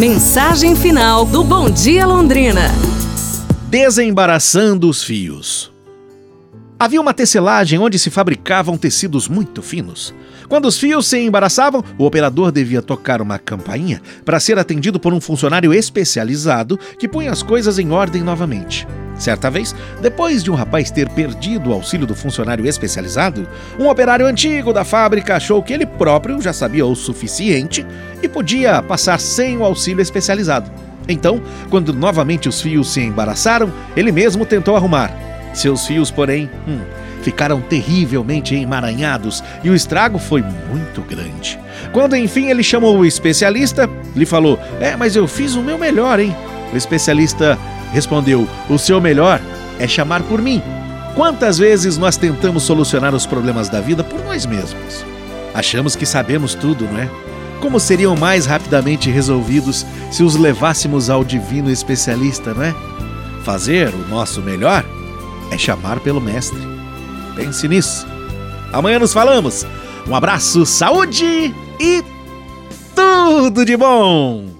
Mensagem final do Bom Dia Londrina. Desembaraçando os fios. Havia uma tecelagem onde se fabricavam tecidos muito finos. Quando os fios se embaraçavam, o operador devia tocar uma campainha para ser atendido por um funcionário especializado que punha as coisas em ordem novamente. Certa vez, depois de um rapaz ter perdido o auxílio do funcionário especializado, um operário antigo da fábrica achou que ele próprio já sabia o suficiente e podia passar sem o auxílio especializado. Então, quando novamente os fios se embaraçaram, ele mesmo tentou arrumar. Seus fios, porém, hum, ficaram terrivelmente emaranhados e o estrago foi muito grande. Quando enfim ele chamou o especialista, lhe falou: É, mas eu fiz o meu melhor, hein? O especialista Respondeu: O seu melhor é chamar por mim. Quantas vezes nós tentamos solucionar os problemas da vida por nós mesmos? Achamos que sabemos tudo, não é? Como seriam mais rapidamente resolvidos se os levássemos ao divino especialista, não é? Fazer o nosso melhor é chamar pelo Mestre. Pense nisso. Amanhã nos falamos. Um abraço, saúde e tudo de bom!